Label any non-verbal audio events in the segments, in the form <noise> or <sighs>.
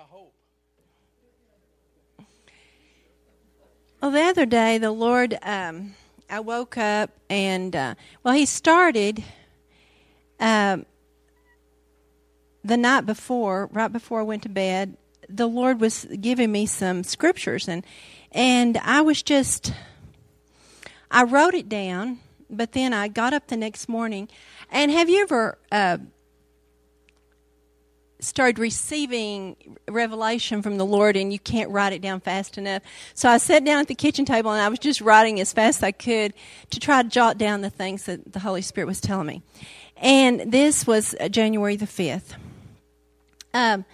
I hope. Well, the other day, the Lord, um, I woke up and, uh, well, He started um, the night before, right before I went to bed. The Lord was giving me some scriptures, and and I was just, I wrote it down, but then I got up the next morning. And have you ever uh, started receiving revelation from the Lord and you can't write it down fast enough. So I sat down at the kitchen table and I was just writing as fast as I could to try to jot down the things that the Holy Spirit was telling me. And this was uh, January the 5th. Um,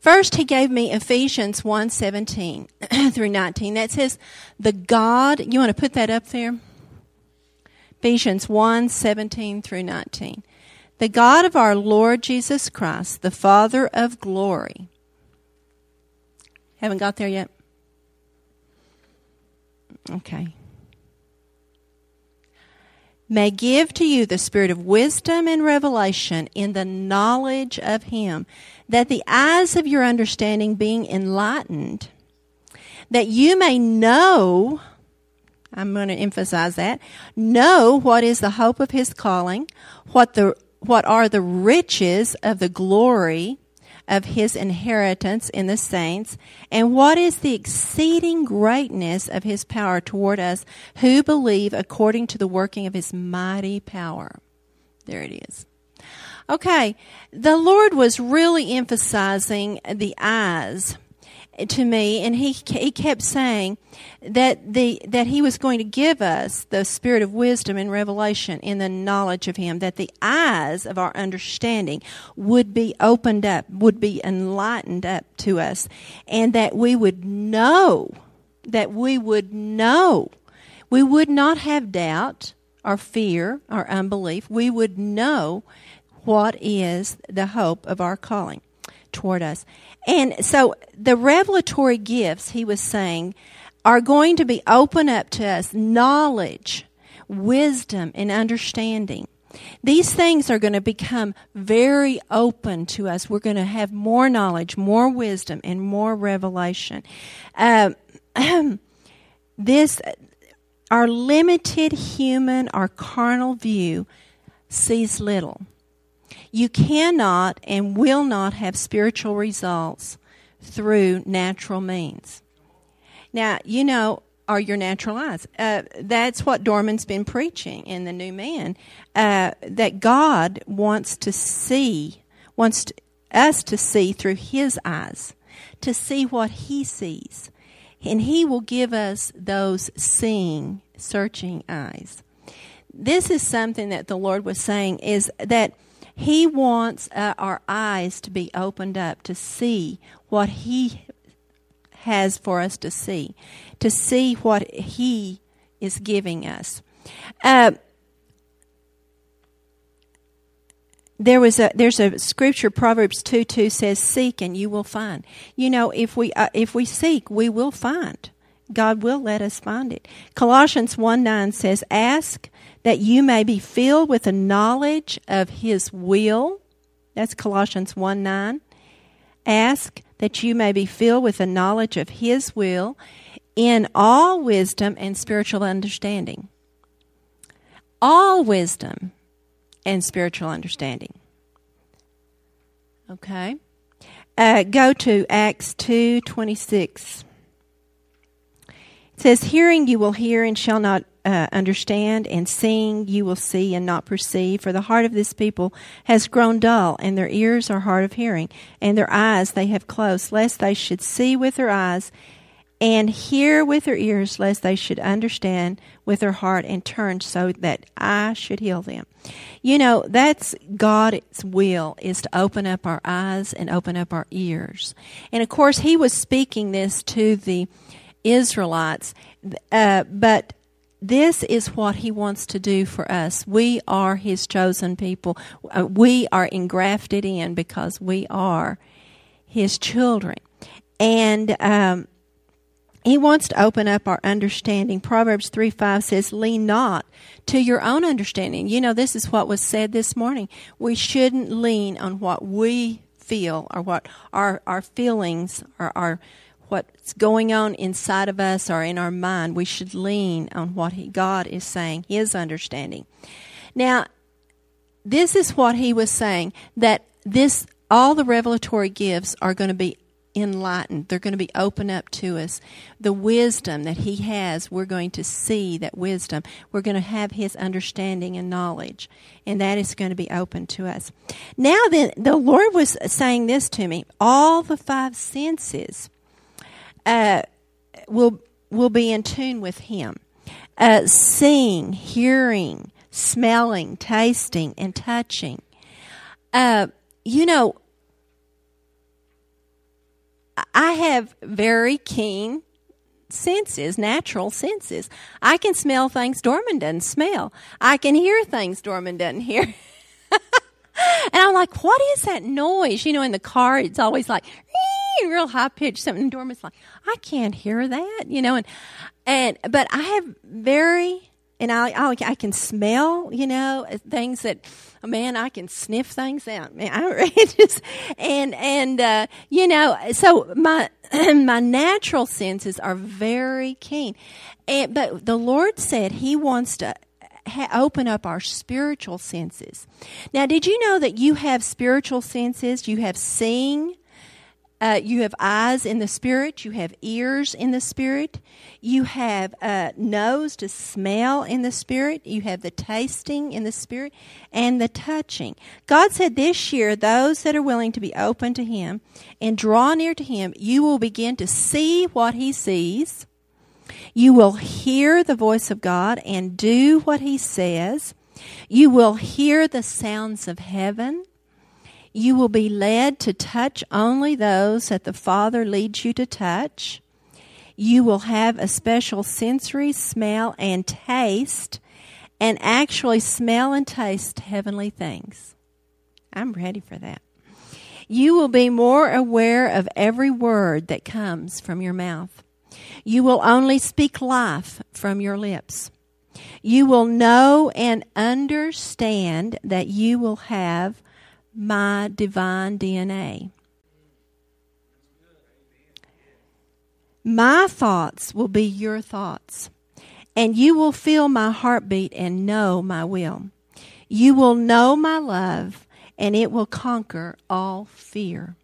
first, he gave me Ephesians 1 17 <clears throat> through 19. That says, The God, you want to put that up there? Ephesians 1 17 through 19. The God of our Lord Jesus Christ, the Father of glory. Haven't got there yet? Okay. May give to you the spirit of wisdom and revelation in the knowledge of Him, that the eyes of your understanding being enlightened, that you may know I'm going to emphasize that. Know what is the hope of his calling, what the what are the riches of the glory of his inheritance in the saints, and what is the exceeding greatness of his power toward us who believe according to the working of his mighty power. There it is. Okay, the Lord was really emphasizing the eyes to me, and he he kept saying that the that he was going to give us the spirit of wisdom and revelation in the knowledge of him, that the eyes of our understanding would be opened up, would be enlightened up to us, and that we would know, that we would know, we would not have doubt or fear or unbelief. We would know what is the hope of our calling toward us. And so the revelatory gifts, he was saying, are going to be open up to us knowledge, wisdom, and understanding. These things are going to become very open to us. We're going to have more knowledge, more wisdom, and more revelation. Uh, <clears throat> this, our limited human, our carnal view sees little. You cannot and will not have spiritual results through natural means. Now, you know, are your natural eyes. Uh, that's what Dorman's been preaching in the New Man. Uh, that God wants to see, wants to, us to see through His eyes, to see what He sees, and He will give us those seeing, searching eyes. This is something that the Lord was saying is that he wants uh, our eyes to be opened up to see what He has for us to see, to see what He is giving us. Uh, there was a there's a scripture Proverbs two two says seek and you will find. You know if we uh, if we seek we will find. God will let us find it. Colossians 1 9 says, Ask that you may be filled with the knowledge of His will. That's Colossians 1 9. Ask that you may be filled with the knowledge of His will in all wisdom and spiritual understanding. All wisdom and spiritual understanding. Okay? Uh, go to Acts two twenty six. Says, Hearing you will hear and shall not uh, understand, and seeing you will see and not perceive. For the heart of this people has grown dull, and their ears are hard of hearing, and their eyes they have closed, lest they should see with their eyes and hear with their ears, lest they should understand with their heart and turn so that I should heal them. You know, that's God's will is to open up our eyes and open up our ears. And of course, he was speaking this to the Israelites. Uh, but this is what he wants to do for us. We are his chosen people. Uh, we are engrafted in because we are his children. And um, he wants to open up our understanding. Proverbs 3 5 says, Lean not to your own understanding. You know, this is what was said this morning. We shouldn't lean on what we feel or what our, our feelings or our what's going on inside of us or in our mind, we should lean on what he, God is saying, His understanding. Now, this is what he was saying that this all the revelatory gifts are going to be enlightened. They're going to be open up to us. The wisdom that He has, we're going to see that wisdom. We're going to have His understanding and knowledge, and that is going to be open to us. Now, then, the Lord was saying this to me all the five senses uh, will, will be in tune with Him. Uh, seeing, hearing, smelling, tasting, and touching. Uh, you know, I have very keen senses, natural senses. I can smell things Dorman doesn't smell. I can hear things Dorman doesn't hear. <laughs> and I'm like, what is that noise? You know, in the car, it's always like real high pitched something. Dorman's like, I can't hear that, you know, and and but I have very and I, I, I can smell, you know, things that, man, I can sniff things out. Man, <laughs> I just, and and uh, you know, so my <clears throat> my natural senses are very keen, and but the Lord said He wants to ha- open up our spiritual senses. Now, did you know that you have spiritual senses? You have seeing, uh, you have eyes in the spirit. You have ears in the spirit. You have a nose to smell in the spirit. You have the tasting in the spirit and the touching. God said this year, those that are willing to be open to Him and draw near to Him, you will begin to see what He sees. You will hear the voice of God and do what He says. You will hear the sounds of heaven. You will be led to touch only those that the Father leads you to touch. You will have a special sensory smell and taste, and actually smell and taste heavenly things. I'm ready for that. You will be more aware of every word that comes from your mouth. You will only speak life from your lips. You will know and understand that you will have my divine DNA. My thoughts will be your thoughts, and you will feel my heartbeat and know my will. You will know my love, and it will conquer all fear.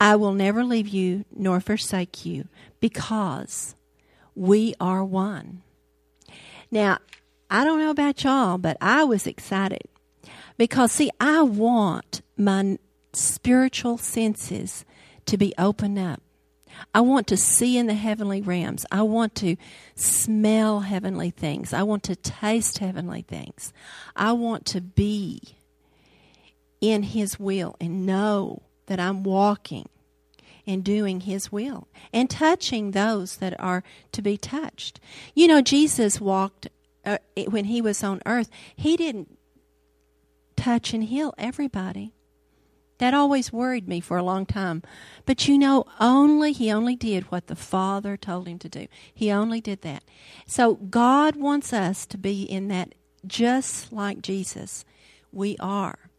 I will never leave you nor forsake you because we are one. Now, I don't know about y'all, but I was excited because, see, I want my spiritual senses to be opened up. I want to see in the heavenly realms. I want to smell heavenly things. I want to taste heavenly things. I want to be in His will and know that I'm walking and doing His will and touching those that are to be touched. You know, Jesus walked, uh, when He was on earth, He didn't touch and heal everybody. That always worried me for a long time. But you know, only he only did what the Father told him to do. He only did that. So God wants us to be in that just like Jesus. We are.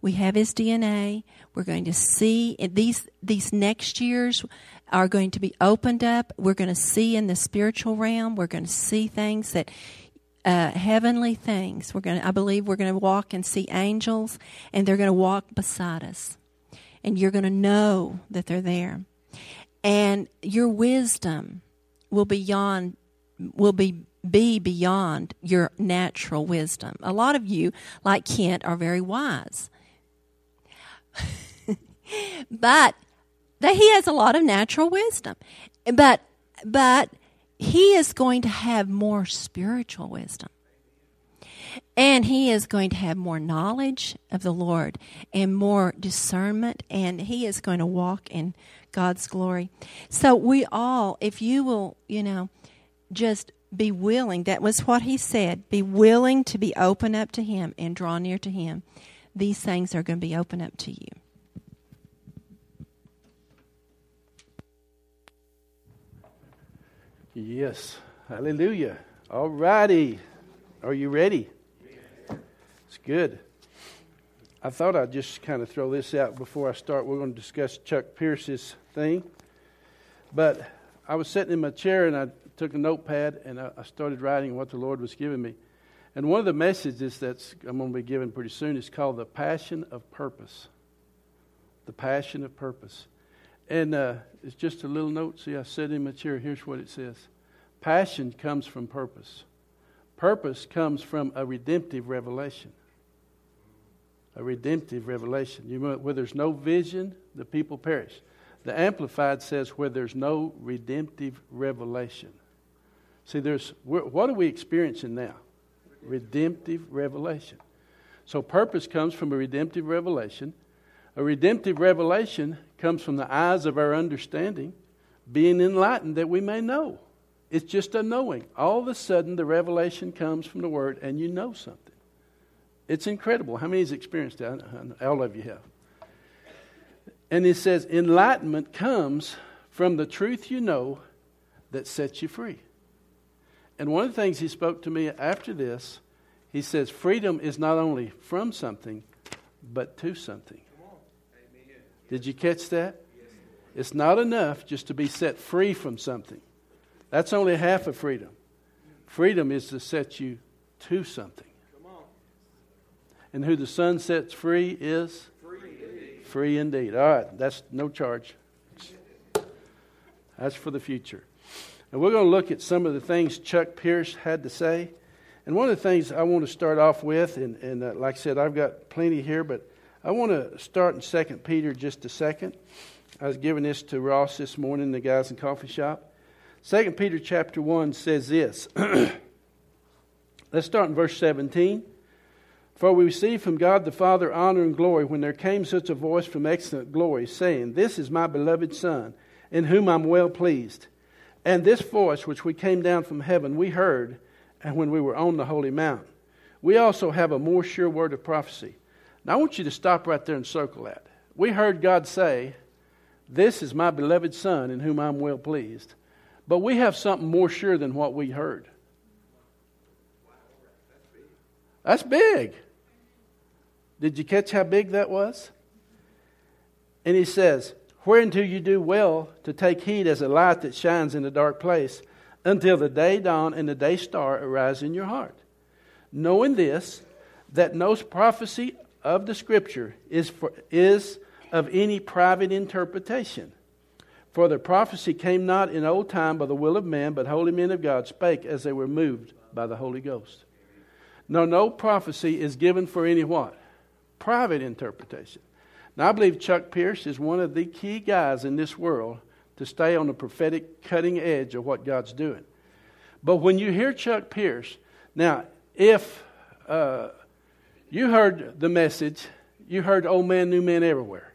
We have his DNA. We're going to see these these next years are going to be opened up. We're going to see in the spiritual realm. We're going to see things that uh, heavenly things. We're going to, I believe we're going to walk and see angels, and they're going to walk beside us. And you're going to know that they're there. And your wisdom will beyond will be be beyond your natural wisdom. A lot of you, like Kent, are very wise. <laughs> but that he has a lot of natural wisdom. But but he is going to have more spiritual wisdom. And he is going to have more knowledge of the Lord and more discernment, and he is going to walk in God's glory. So, we all, if you will, you know, just be willing, that was what he said, be willing to be open up to him and draw near to him, these things are going to be open up to you. Yes. Hallelujah. All righty. Are you ready? It's good. I thought I'd just kind of throw this out before I start. We're going to discuss Chuck Pierce's thing. But I was sitting in my chair and I took a notepad and I, started writing what the Lord was giving me. And one of the messages that I'm going to be giving pretty soon is called The Passion of Purpose. The Passion of Purpose. And uh, it's just a little note. See, I said in my chair. Here's what it says Passion comes from purpose, purpose comes from a redemptive revelation. A redemptive revelation. You know, where there's no vision, the people perish. The Amplified says, where there's no redemptive revelation. See, there's, what are we experiencing now? Redemptive revelation. So, purpose comes from a redemptive revelation. A redemptive revelation comes from the eyes of our understanding, being enlightened that we may know. It's just a knowing. All of a sudden, the revelation comes from the Word, and you know something. It's incredible. How many has experienced that? All of you have. And it says, enlightenment comes from the truth you know that sets you free. And one of the things he spoke to me after this, he says, freedom is not only from something, but to something. Did you catch that? It's not enough just to be set free from something. That's only half of freedom. Freedom is to set you to something. And who the Son sets free is Free indeed. All right, that's no charge. That's for the future. And we're going to look at some of the things Chuck Pierce had to say. And one of the things I want to start off with, and, and uh, like I said, I've got plenty here, but I want to start in 2 Peter just a second. I was giving this to Ross this morning, the guys in coffee shop. 2 Peter chapter 1 says this. <clears throat> Let's start in verse 17. For we received from God the Father honor and glory when there came such a voice from excellent glory, saying, This is my beloved Son, in whom I'm well pleased. And this voice which we came down from heaven, we heard, and when we were on the holy mount. We also have a more sure word of prophecy. Now I want you to stop right there and circle that. We heard God say, This is my beloved Son, in whom I'm well pleased. But we have something more sure than what we heard. That's big. Did you catch how big that was? And he says, Whereunto you do well to take heed as a light that shines in a dark place, until the day dawn and the day star arise in your heart. Knowing this, that no prophecy of the Scripture is, for, is of any private interpretation. For the prophecy came not in old time by the will of man, but holy men of God spake as they were moved by the Holy Ghost. No, no prophecy is given for any what? private interpretation. Now, I believe Chuck Pierce is one of the key guys in this world to stay on the prophetic cutting edge of what God's doing. But when you hear Chuck Pierce, now, if uh, you heard the message, you heard old man, new man everywhere.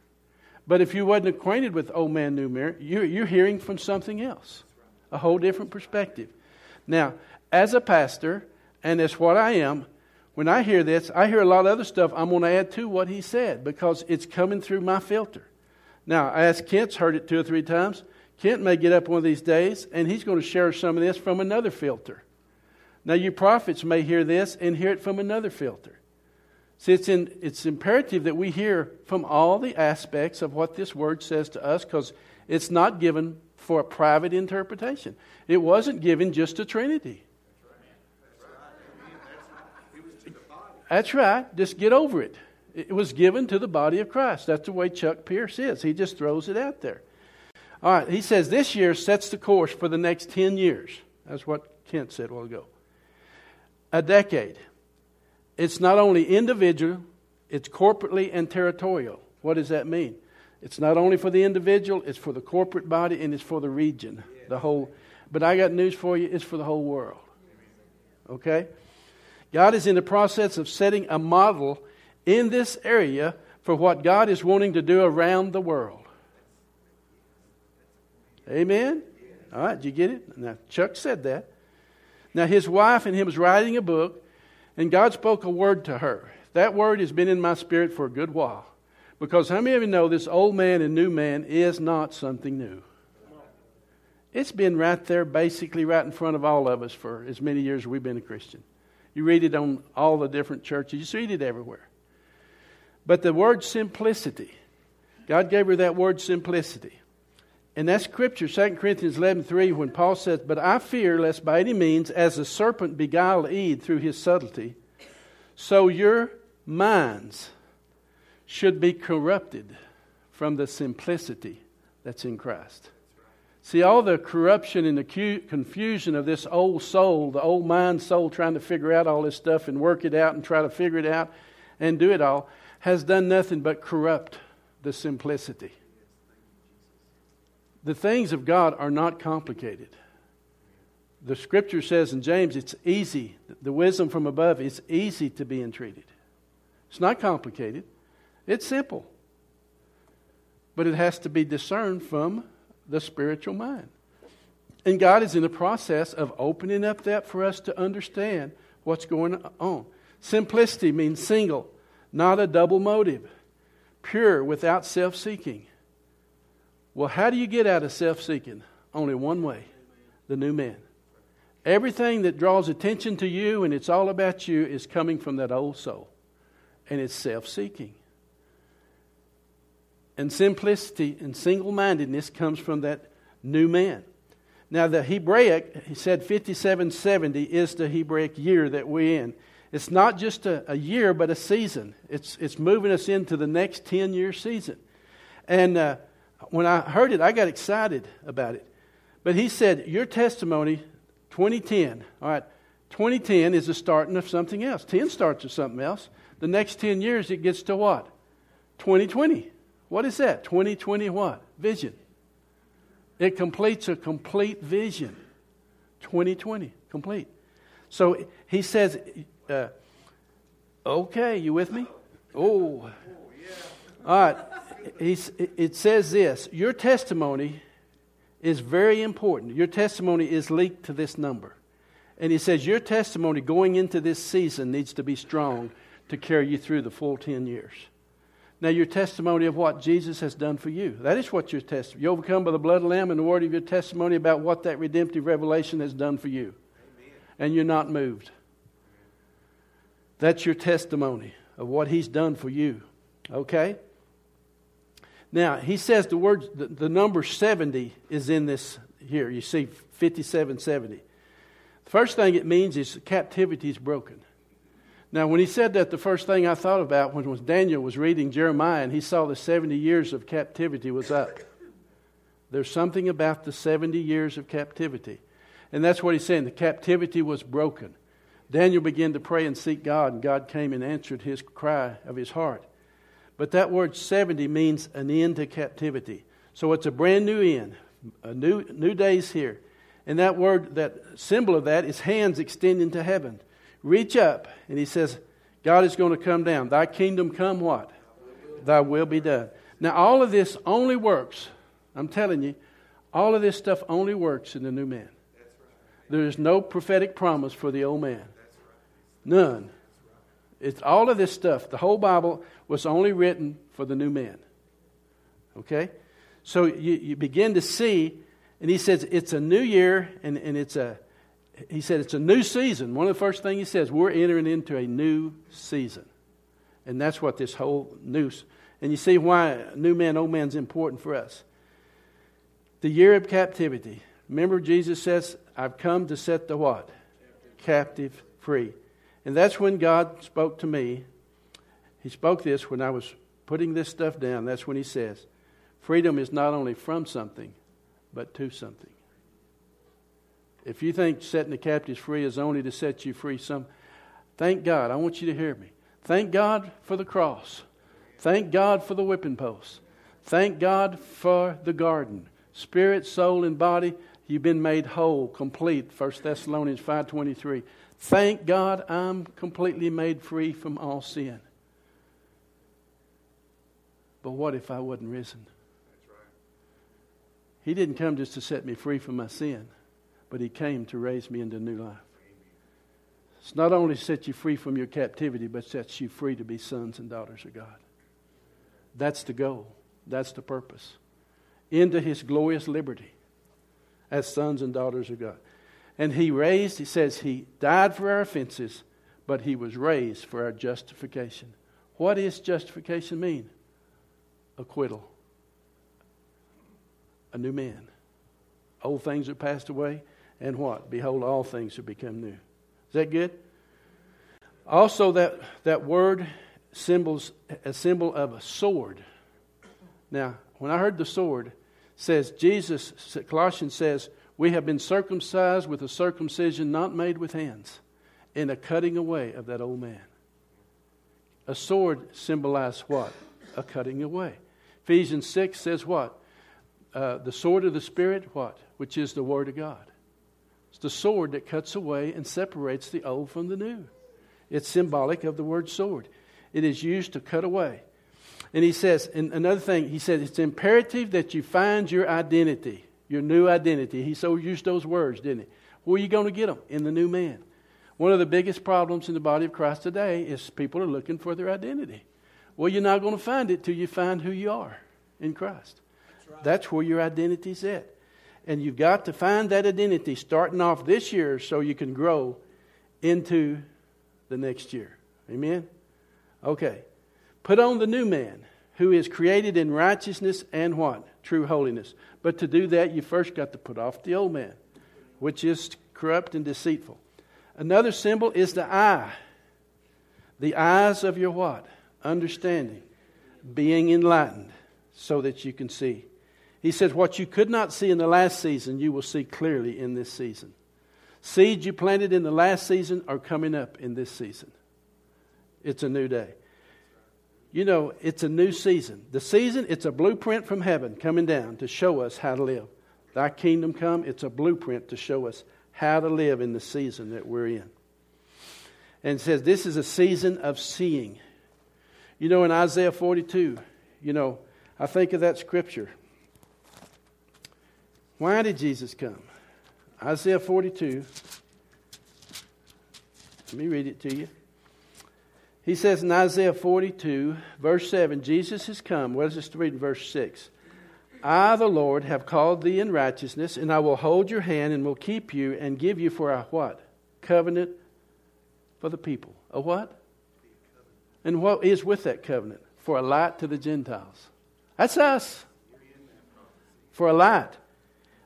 But if you wasn't acquainted with old man, new man, you're, you're hearing from something else, a whole different perspective. Now, as a pastor, and as what I am, when I hear this, I hear a lot of other stuff I'm going to add to what he said because it's coming through my filter. Now, I asked Kent's heard it two or three times. Kent may get up one of these days and he's going to share some of this from another filter. Now, you prophets may hear this and hear it from another filter. See, it's, in, it's imperative that we hear from all the aspects of what this word says to us because it's not given for a private interpretation. It wasn't given just to Trinity. That's right. Just get over it. It was given to the body of Christ. That's the way Chuck Pierce is. He just throws it out there. All right, he says this year sets the course for the next 10 years. That's what Kent said a while ago. A decade. It's not only individual, it's corporately and territorial. What does that mean? It's not only for the individual, it's for the corporate body and it's for the region, the whole. But I got news for you, it's for the whole world. Okay? God is in the process of setting a model in this area for what God is wanting to do around the world. Amen? All right, did you get it? Now, Chuck said that. Now, his wife and him is writing a book, and God spoke a word to her. That word has been in my spirit for a good while. Because how many of you know this old man and new man is not something new? It's been right there, basically right in front of all of us for as many years as we've been a Christian. You read it on all the different churches, you read it everywhere. But the word simplicity, God gave her that word simplicity. And that's scripture, 2 Corinthians 11 3, when Paul says, But I fear lest by any means, as the serpent beguiled Eve through his subtlety, so your minds should be corrupted from the simplicity that's in Christ. See, all the corruption and the confusion of this old soul, the old mind soul trying to figure out all this stuff and work it out and try to figure it out and do it all, has done nothing but corrupt the simplicity. The things of God are not complicated. The scripture says in James it's easy, the wisdom from above is easy to be entreated. It's not complicated, it's simple. But it has to be discerned from the spiritual mind. And God is in the process of opening up that for us to understand what's going on. Simplicity means single, not a double motive, pure, without self seeking. Well, how do you get out of self seeking? Only one way the new man. Everything that draws attention to you and it's all about you is coming from that old soul, and it's self seeking. And simplicity and single mindedness comes from that new man. Now, the Hebraic, he said 5770 is the Hebraic year that we're in. It's not just a, a, year, but a season. It's, it's moving us into the next 10 year season. And uh, when I heard it, I got excited about it. But he said, Your testimony, 2010, all right, 2010 is the starting of something else. 10 starts with something else. The next 10 years, it gets to what? 2020. What is that? 2020 what? Vision. It completes a complete vision. 2020, complete. So he says, uh, okay, you with me? Oh. All right. He's, it says this Your testimony is very important. Your testimony is linked to this number. And he says, Your testimony going into this season needs to be strong to carry you through the full 10 years. Now, your testimony of what Jesus has done for you. That is what your testimony. You overcome by the blood of the Lamb and the word of your testimony about what that redemptive revelation has done for you. Amen. And you're not moved. That's your testimony of what He's done for you. Okay? Now, he says the word, the, the number 70 is in this here. You see 5770. The first thing it means is captivity is broken. Now, when he said that, the first thing I thought about when was Daniel was reading Jeremiah and he saw the 70 years of captivity was up. There's something about the 70 years of captivity. And that's what he's saying. The captivity was broken. Daniel began to pray and seek God, and God came and answered his cry of his heart. But that word 70 means an end to captivity. So it's a brand new end, a new, new day's here. And that word, that symbol of that is hands extending to heaven reach up, and he says, God is going to come down. Thy kingdom come what? Thy will be done. Now, all of this only works, I'm telling you, all of this stuff only works in the new man. There is no prophetic promise for the old man. None. It's all of this stuff. The whole Bible was only written for the new man. Okay? So you, you begin to see, and he says it's a new year and, and it's a he said it's a new season. One of the first things he says, we're entering into a new season. And that's what this whole new. And you see why new man, old man's important for us. The year of captivity. Remember, Jesus says, I've come to set the what? Captive free. And that's when God spoke to me. He spoke this when I was putting this stuff down. That's when he says, freedom is not only from something, but to something. If you think setting the captives free is only to set you free, some thank God. I want you to hear me. Thank God for the cross. Thank God for the whipping post. Thank God for the garden. Spirit, soul, and body, you've been made whole, complete. 1 Thessalonians 5.23. Thank God I'm completely made free from all sin. But what if I wasn't risen? He didn't come just to set me free from my sin but He came to raise me into new life. It's not only set you free from your captivity, but sets you free to be sons and daughters of God. That's the goal. That's the purpose. Into His glorious liberty as sons and daughters of God. And He raised, He says, He died for our offenses, but He was raised for our justification. What does justification mean? Acquittal. A new man. Old things are passed away, and what? Behold, all things have become new. Is that good? Also, that, that word symbols a symbol of a sword. Now, when I heard the sword, says Jesus, Colossians says, we have been circumcised with a circumcision not made with hands, in a cutting away of that old man. A sword symbolizes what? A cutting away. Ephesians 6 says what? Uh, the sword of the Spirit, what? Which is the Word of God. It's the sword that cuts away and separates the old from the new. It's symbolic of the word sword. It is used to cut away. And he says, and another thing, he says, it's imperative that you find your identity, your new identity. He so used those words, didn't he? Where are you going to get them? In the new man. One of the biggest problems in the body of Christ today is people are looking for their identity. Well, you're not going to find it till you find who you are in Christ. That's, right. That's where your identity's at. And you've got to find that identity starting off this year so you can grow into the next year. Amen? Okay. Put on the new man who is created in righteousness and what? True holiness. But to do that, you first got to put off the old man, which is corrupt and deceitful. Another symbol is the eye. The eyes of your what? Understanding. Being enlightened so that you can see. He says, What you could not see in the last season, you will see clearly in this season. Seeds you planted in the last season are coming up in this season. It's a new day. You know, it's a new season. The season, it's a blueprint from heaven coming down to show us how to live. Thy kingdom come, it's a blueprint to show us how to live in the season that we're in. And it says this is a season of seeing. You know, in Isaiah 42, you know, I think of that scripture. Why did Jesus come? Isaiah 42. Let me read it to you. He says in Isaiah 42, verse 7, Jesus has come. What does us read in verse 6? I, the Lord, have called thee in righteousness, and I will hold your hand and will keep you and give you for a what? Covenant for the people. A what? And what is with that covenant? For a light to the Gentiles. That's us. For a light.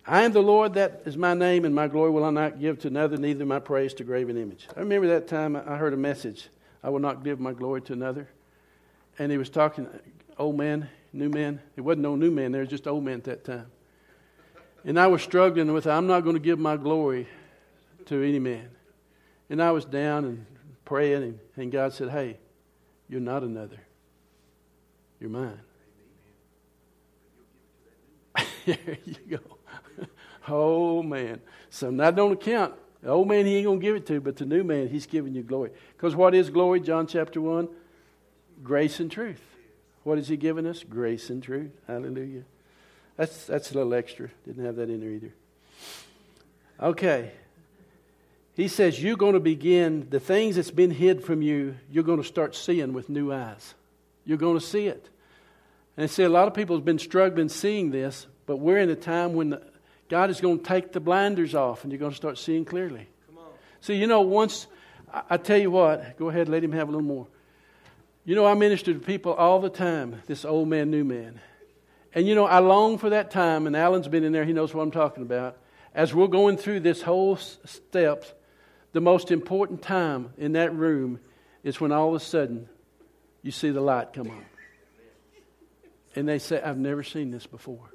I am the Lord, that is my name, and my glory will I not give to another, neither my praise to graven image. I remember that time I heard a message, I will not give my glory to another. And he was talking, old man, new man. It wasn't no new man there, was just old man at that time. And I was struggling with, I'm not going to give my glory to any man. And I was down and praying, and, and God said, Hey, you're not another. You're mine. <laughs> there you go. <laughs> oh, man. So that don't account. The old man, he ain't going to give it to, but the new man, he's giving you glory. Because what is glory? John chapter 1 grace and truth. What is he giving us? Grace and truth. Hallelujah. That's, that's a little extra. Didn't have that in there either. Okay. He says, You're going to begin the things that's been hid from you, you're going to start seeing with new eyes. You're going to see it. And see a lot of people have been struggling seeing this, but we're in a time when the, God is going to take the blinders off and you're going to start seeing clearly. See, you know, once, I, I tell you what, go ahead, let him have a little more. You know, I minister to people all the time, this old man, new man. And you know, I long for that time, and Alan's been in there, he knows what I'm talking about. As we're going through this whole steps, the most important time in that room is when all of a sudden you see the light come on. And they say, I've never seen this before.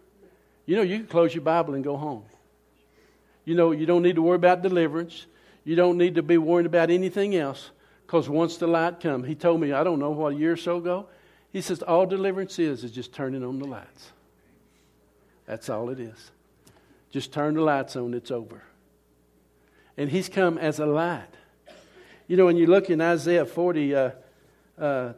You know, you can close your Bible and go home. You know, you don't need to worry about deliverance. You don't need to be worried about anything else because once the light comes, he told me, I don't know, what, a year or so ago, he says, all deliverance is is just turning on the lights. That's all it is. Just turn the lights on, it's over. And he's come as a light. You know, when you look in Isaiah 42, uh, uh,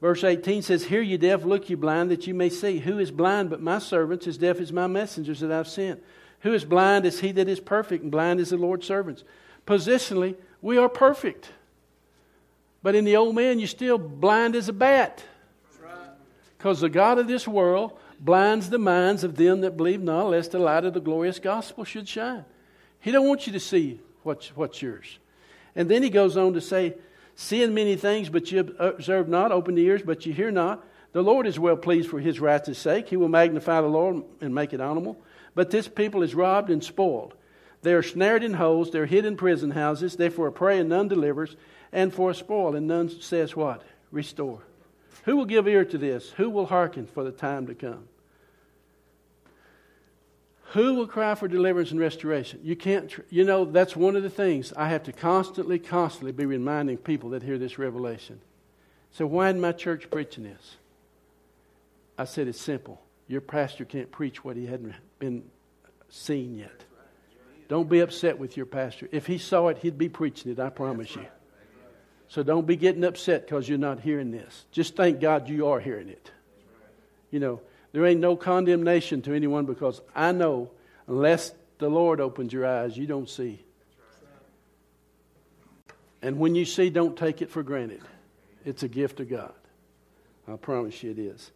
Verse 18 says, Hear you deaf, look you blind, that you may see. Who is blind but my servants, as deaf as my messengers that I've sent? Who is blind is he that is perfect, and blind is the Lord's servants. Positionally, we are perfect. But in the old man, you're still blind as a bat. Because the God of this world blinds the minds of them that believe not, lest the light of the glorious gospel should shine. He don't want you to see what's, what's yours. And then he goes on to say, seeing many things, but you observe not, open the ears, but you hear not. The Lord is well pleased for his righteous sake. He will magnify the Lord and make it honorable. But this people is robbed and spoiled. They are snared in holes, they're hid in prison houses, they for a prey and none delivers, and for a spoil, and none says what? Restore. Who will give ear to this? Who will hearken for the time to come? Who will cry for deliverance and restoration? You can't, you know, that's one of the things I have to constantly, constantly be reminding people that hear this revelation. So, why isn't my church preaching this? I said, it's simple. Your pastor can't preach what he hadn't been seen yet. Don't be upset with your pastor. If he saw it, he'd be preaching it, I promise you. So don't be getting upset because you're not hearing this. Just thank God you are hearing it. You know, there ain't no condemnation to anyone because I know unless the Lord opens your eyes, you don't see. And when you see, don't take it for granted. It's a gift of God. I promise you it is.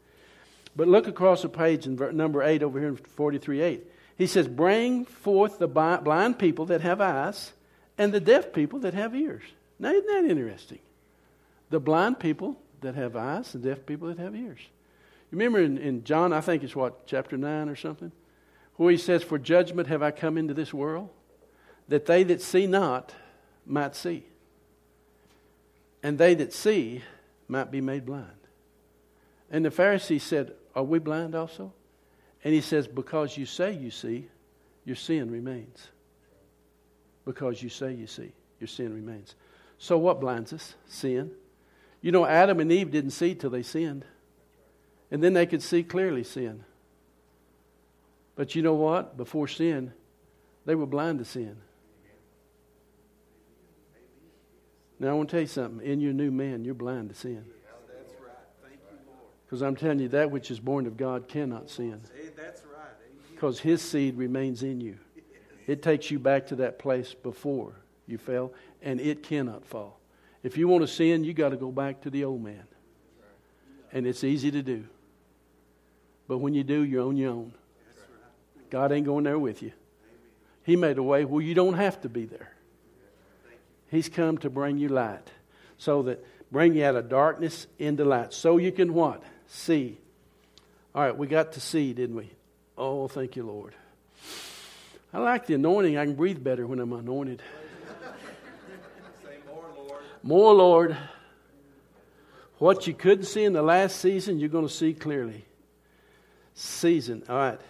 But look across the page in number 8 over here in 43 8. He says, Bring forth the blind people that have eyes and the deaf people that have ears. Now, isn't that interesting? The blind people that have eyes, the deaf people that have ears. Remember in, in John, I think it's what, chapter 9 or something? Where he says, For judgment have I come into this world, that they that see not might see, and they that see might be made blind. And the Pharisees said, Are we blind also? And he says, Because you say you see, your sin remains. Because you say you see, your sin remains. So what blinds us? Sin. You know, Adam and Eve didn't see till they sinned. And then they could see clearly sin. But you know what? Before sin, they were blind to sin. Now, I want to tell you something. In your new man, you're blind to sin. Because I'm telling you, that which is born of God cannot sin. Because his seed remains in you. It takes you back to that place before you fell, and it cannot fall. If you want to sin, you got to go back to the old man. And it's easy to do. But when you do, you're on your own. God ain't going there with you. He made a way where you don't have to be there. He's come to bring you light. So that bring you out of darkness into light. So you can what? See. All right, we got to see, didn't we? Oh, thank you, Lord. I like the anointing. I can breathe better when I'm anointed. More, Lord. More, Lord. What you couldn't see in the last season, you're going to see clearly season. All right.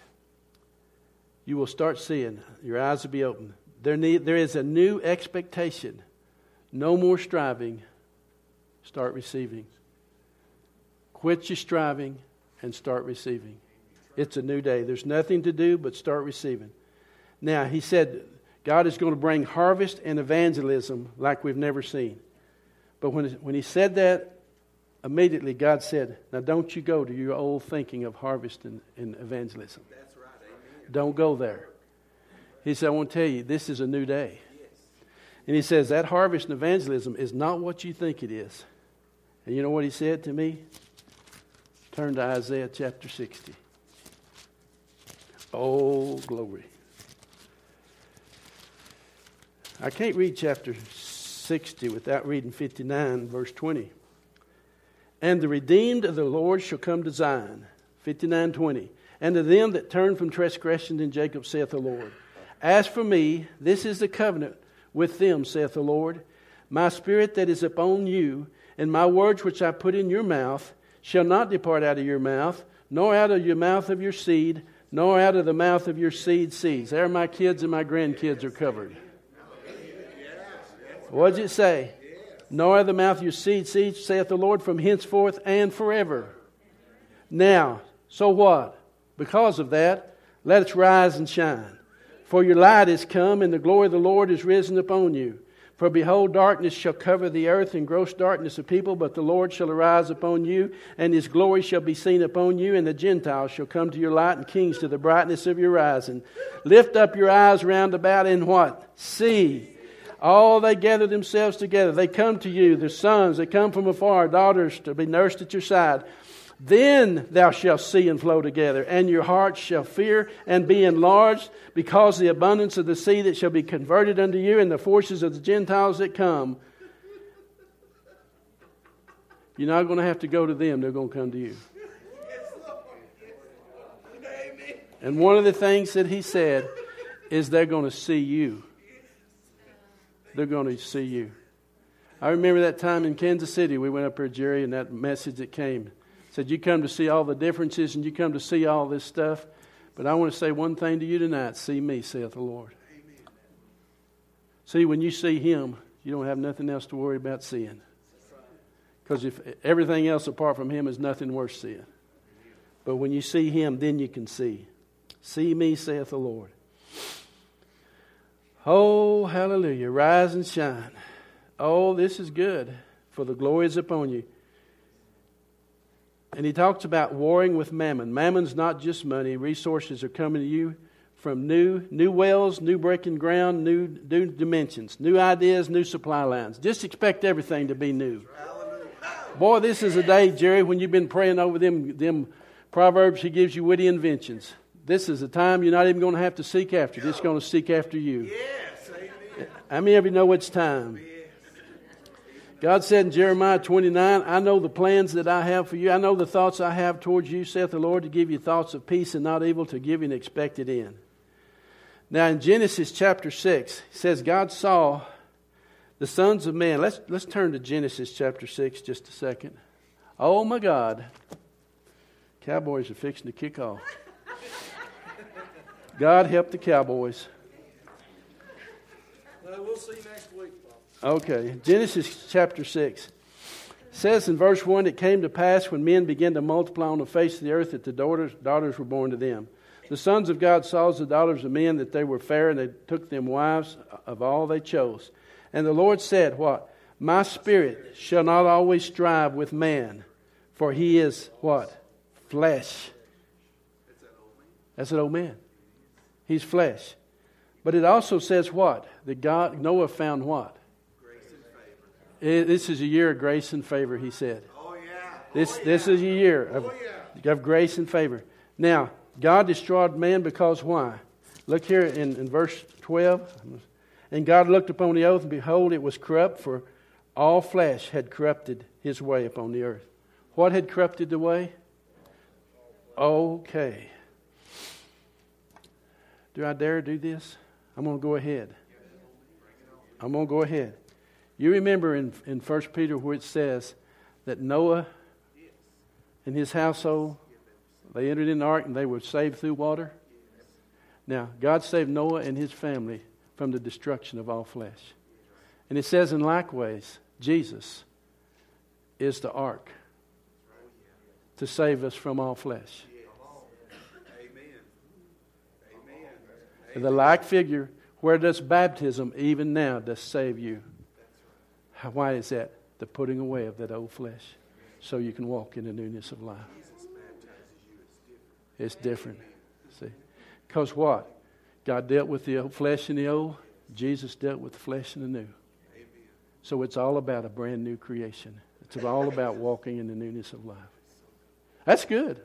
You will start seeing. Your eyes will be open. There, need, there is a new expectation. No more striving. Start receiving. Quit your striving and start receiving. It's a new day. There's nothing to do but start receiving. Now, he said God is going to bring harvest and evangelism like we've never seen. But when, when he said that, immediately God said, Now don't you go to your old thinking of harvest and, and evangelism. That's right. Amen. Don't go there. He said, I want to tell you, this is a new day. And he says, That harvest and evangelism is not what you think it is. And you know what he said to me? Turn to Isaiah chapter 60. Oh, glory. I can't read chapter 60 without reading 59, verse 20. And the redeemed of the Lord shall come to Zion. 59:20. And to them that turn from transgression in Jacob saith the Lord. As for me, this is the covenant with them, saith the Lord. My spirit that is upon you, and my words which I put in your mouth, shall not depart out of your mouth, nor out of your mouth of your seed, nor out of the mouth of your seed seeds. There my kids and my grandkids are covered. What does it say? Nor the mouth of your seed seed, saith the Lord, from henceforth and forever. Now, so what? Because of that, let us rise and shine. For your light is come, and the glory of the Lord is risen upon you. For behold, darkness shall cover the earth, and gross darkness of people, but the Lord shall arise upon you, and his glory shall be seen upon you, and the Gentiles shall come to your light, and kings to the brightness of your rising. Lift up your eyes round about, and what? See all they gather themselves together. They come to you, their sons, they come from afar, daughters to be nursed at your side. Then thou shalt see and flow together, and your heart shall fear and be enlarged, because the abundance of the sea that shall be converted unto you, and the forces of the Gentiles that come. You're not going to have to go to them, they're going to come to you. And one of the things that he said is they're going to see you. They're going to see you. I remember that time in Kansas City, we went up there, Jerry, and that message that came said, You come to see all the differences and you come to see all this stuff. But I want to say one thing to you tonight see me, saith the Lord. See, when you see him, you don't have nothing else to worry about seeing. Because if everything else apart from him is nothing worth seeing. But when you see him, then you can see. See me, saith the Lord. Oh, hallelujah. Rise and shine. Oh, this is good, for the glory is upon you. And he talks about warring with mammon. Mammon's not just money, resources are coming to you from new, new wells, new breaking ground, new, new dimensions, new ideas, new supply lines. Just expect everything to be new. Boy, this is a day, Jerry, when you've been praying over them, them proverbs, he gives you witty inventions. This is a time you're not even going to have to seek after. It's going to seek after you. Yes, amen. How many of you know it's time? God said in Jeremiah 29, I know the plans that I have for you. I know the thoughts I have towards you, saith the Lord, to give you thoughts of peace and not evil, to give you an expected end. Now, in Genesis chapter 6, it says, God saw the sons of man. Let's, let's turn to Genesis chapter 6 just a second. Oh, my God. Cowboys are fixing to kick off. God help the Cowboys. Well, we'll see next week. Okay, Genesis chapter 6 says in verse 1 It came to pass when men began to multiply on the face of the earth that the daughters, daughters were born to them. The sons of God saw the daughters of men that they were fair, and they took them wives of all they chose. And the Lord said, What? My spirit shall not always strive with man, for he is what? Flesh. That's that old man. That's an old man. He's flesh. But it also says what? That God Noah found what? Eh, This is a year of grace and favor, he said. Oh, yeah. This, this is a year of, oh, yeah. of grace and favor. Now, God destroyed man because why? Look here in, in verse 12. And God looked upon the earth, and behold, it was corrupt, for all flesh had corrupted his way upon the earth. What had corrupted the way? Okay. Do I dare do this? I'm going to go ahead. I'm going to go ahead. You remember in, in 1 Peter where it says that Noah and his household, they entered in the ark and they were saved through water? Now, God saved Noah and his family from the destruction of all flesh. And it says in likewise, Jesus is the ark to save us from all flesh. Amen. Amen. And the like figure, where does baptism even now does save you? Why is that? The putting away of that old flesh so you can walk in the newness of life. It's different. See? Because what? God dealt with the flesh and the old, Jesus dealt with the flesh and the new. So it's all about a brand new creation. It's all about walking in the newness of life. That's good.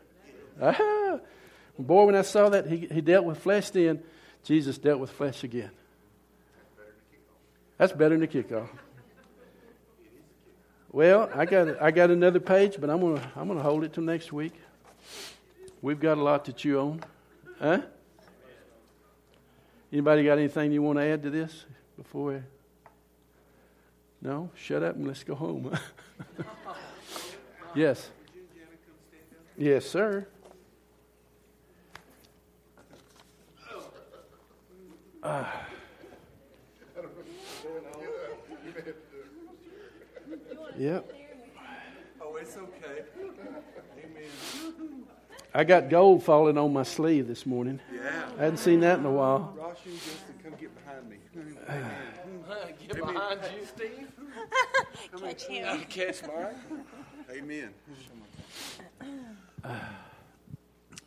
Ah. Boy, when I saw that he, he dealt with flesh then, Jesus dealt with flesh again. That's better than the kickoff. Well, I got I got another page, but I'm gonna I'm gonna hold it till next week. We've got a lot to chew on, huh? Anybody got anything you want to add to this before? No, shut up and let's go home. <laughs> yes. Yes, sir. Ah. <sighs> Yep. Oh, it's okay. Amen. I got gold falling on my sleeve this morning. Yeah. I hadn't seen that in a while. Ross, you just to come get behind me. <sighs> Get behind you, Steve. <laughs> Catch him. Catch Mark. Amen.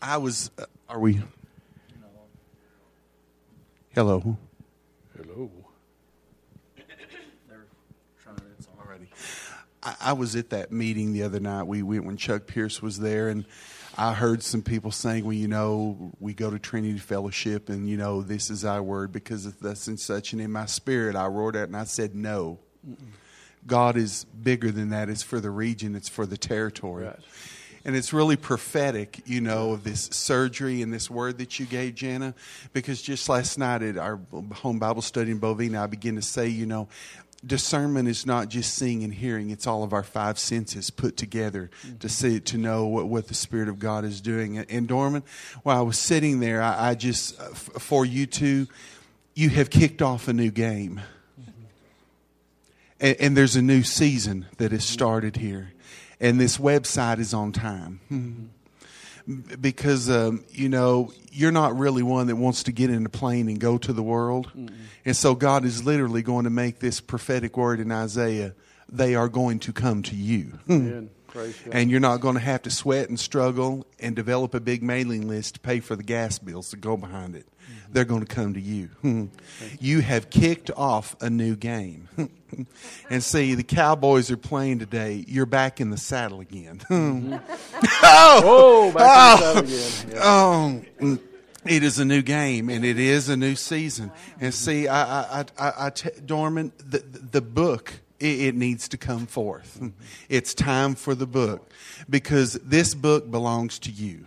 I was. Uh, are we? Hello. Hello. <coughs> They're trying it already. I, I was at that meeting the other night. We went when Chuck Pierce was there, and I heard some people saying, "Well, you know, we go to Trinity Fellowship, and you know, this is our word because of thus and such." And in my spirit, I roared out and I said, "No." God is bigger than that. It's for the region, it's for the territory. Right. And it's really prophetic, you know, of this surgery and this word that you gave, Jana, because just last night at our home Bible study in Bovina, I began to say, you know, discernment is not just seeing and hearing. It's all of our five senses put together to mm-hmm. see to know what, what the spirit of god is doing. And dorman while i was sitting there i, I just uh, f- for you two you have kicked off a new game. Mm-hmm. And, and there's a new season that has mm-hmm. started here and this website is on time. Because um, you know you're not really one that wants to get in a plane and go to the world. And so god is literally going to make this prophetic word in isaiah they are going to come to you. God. and you're not going to have to sweat and struggle and develop a big mailing list to pay for the gas bills to go behind it they're going to come to you. Hmm. You have kicked off a new game. Hmm. And see the cowboys are playing today. You're back in the saddle again. Hmm. Mm-hmm. <laughs> Oh, back to the oh! saddle again. Yeah. Oh, mm, it is a new game and it is a new season. And see, I, I, I, I t- Dorman, the, the book, it, it needs to come forth. It's time for the book because this book belongs to you.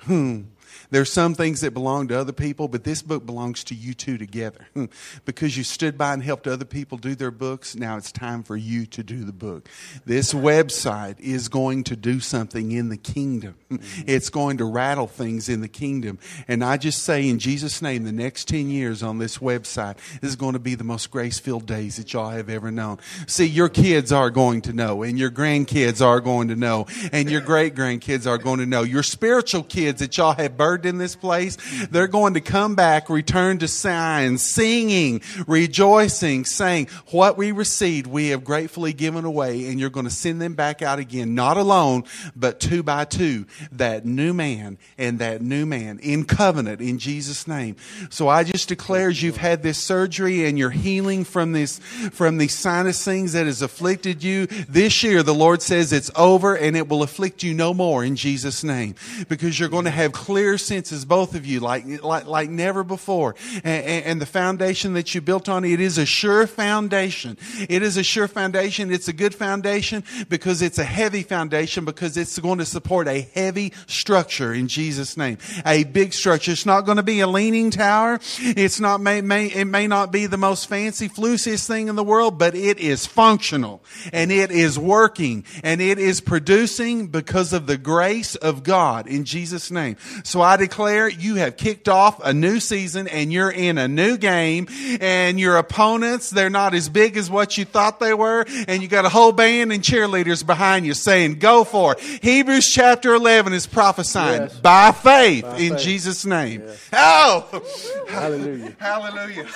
There's some things that belong to other people, but this book belongs to you two together. <laughs> Because you stood by and helped other people do their books, now it's time for you to do the book. This website is going to do something in the kingdom. <laughs> It's going to rattle things in the kingdom. And I just say in Jesus' name, the next 10 years on this website this is going to be the most grace filled days that y'all have ever known. See, your kids are going to know, and your grandkids are going to know, and your great grandkids are going to know. Your spiritual kids that y'all have birthed in this place, they're going to come back, return to Zion, singing, rejoicing, saying, What we received, we have gratefully given away, and you're going to send them back out again, not alone, but two by two, that new man and that new man in covenant in Jesus' name. So I just declare as you've had this surgery and you're healing from this from these sinus things that has afflicted you this year, the Lord says it's over and it will afflict you no more in Jesus' name. Because you're going to have clear senses, both of you, like like, like never before. And, and, and the foundation that you built on, it is a sure foundation. It is a sure foundation. It's a good foundation because it's a heavy foundation because it's going to support a heavy structure in Jesus' name. A big structure. It's not going to be a leaning tower. It's not may, may it may not be the most fancy, flusiest thing in the world, but it is functional and it is working and it is producing because of the grace of God in Jesus' name. So I declare you have kicked off a new season and you're in a new game and your opponents, they're not as big as what you thought they were and you got a whole band and cheerleaders behind you saying, go for it. Hebrews chapter 11 is prophesying Yes. by faith By in faith. Jesus' name. Yes. Oh! Hallelujah. <laughs> Hallelujah.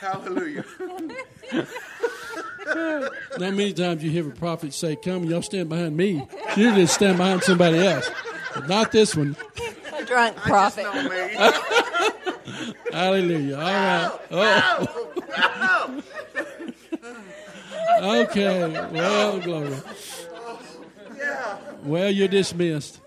Hallelujah. Not many times you hear a prophet say, Come, y'all stand behind me. You just stand behind somebody else. But not this one. A drunk prophet. <laughs> Hallelujah. All right. Oh. <laughs> okay. Well, glory. Yeah. Well, you're dismissed.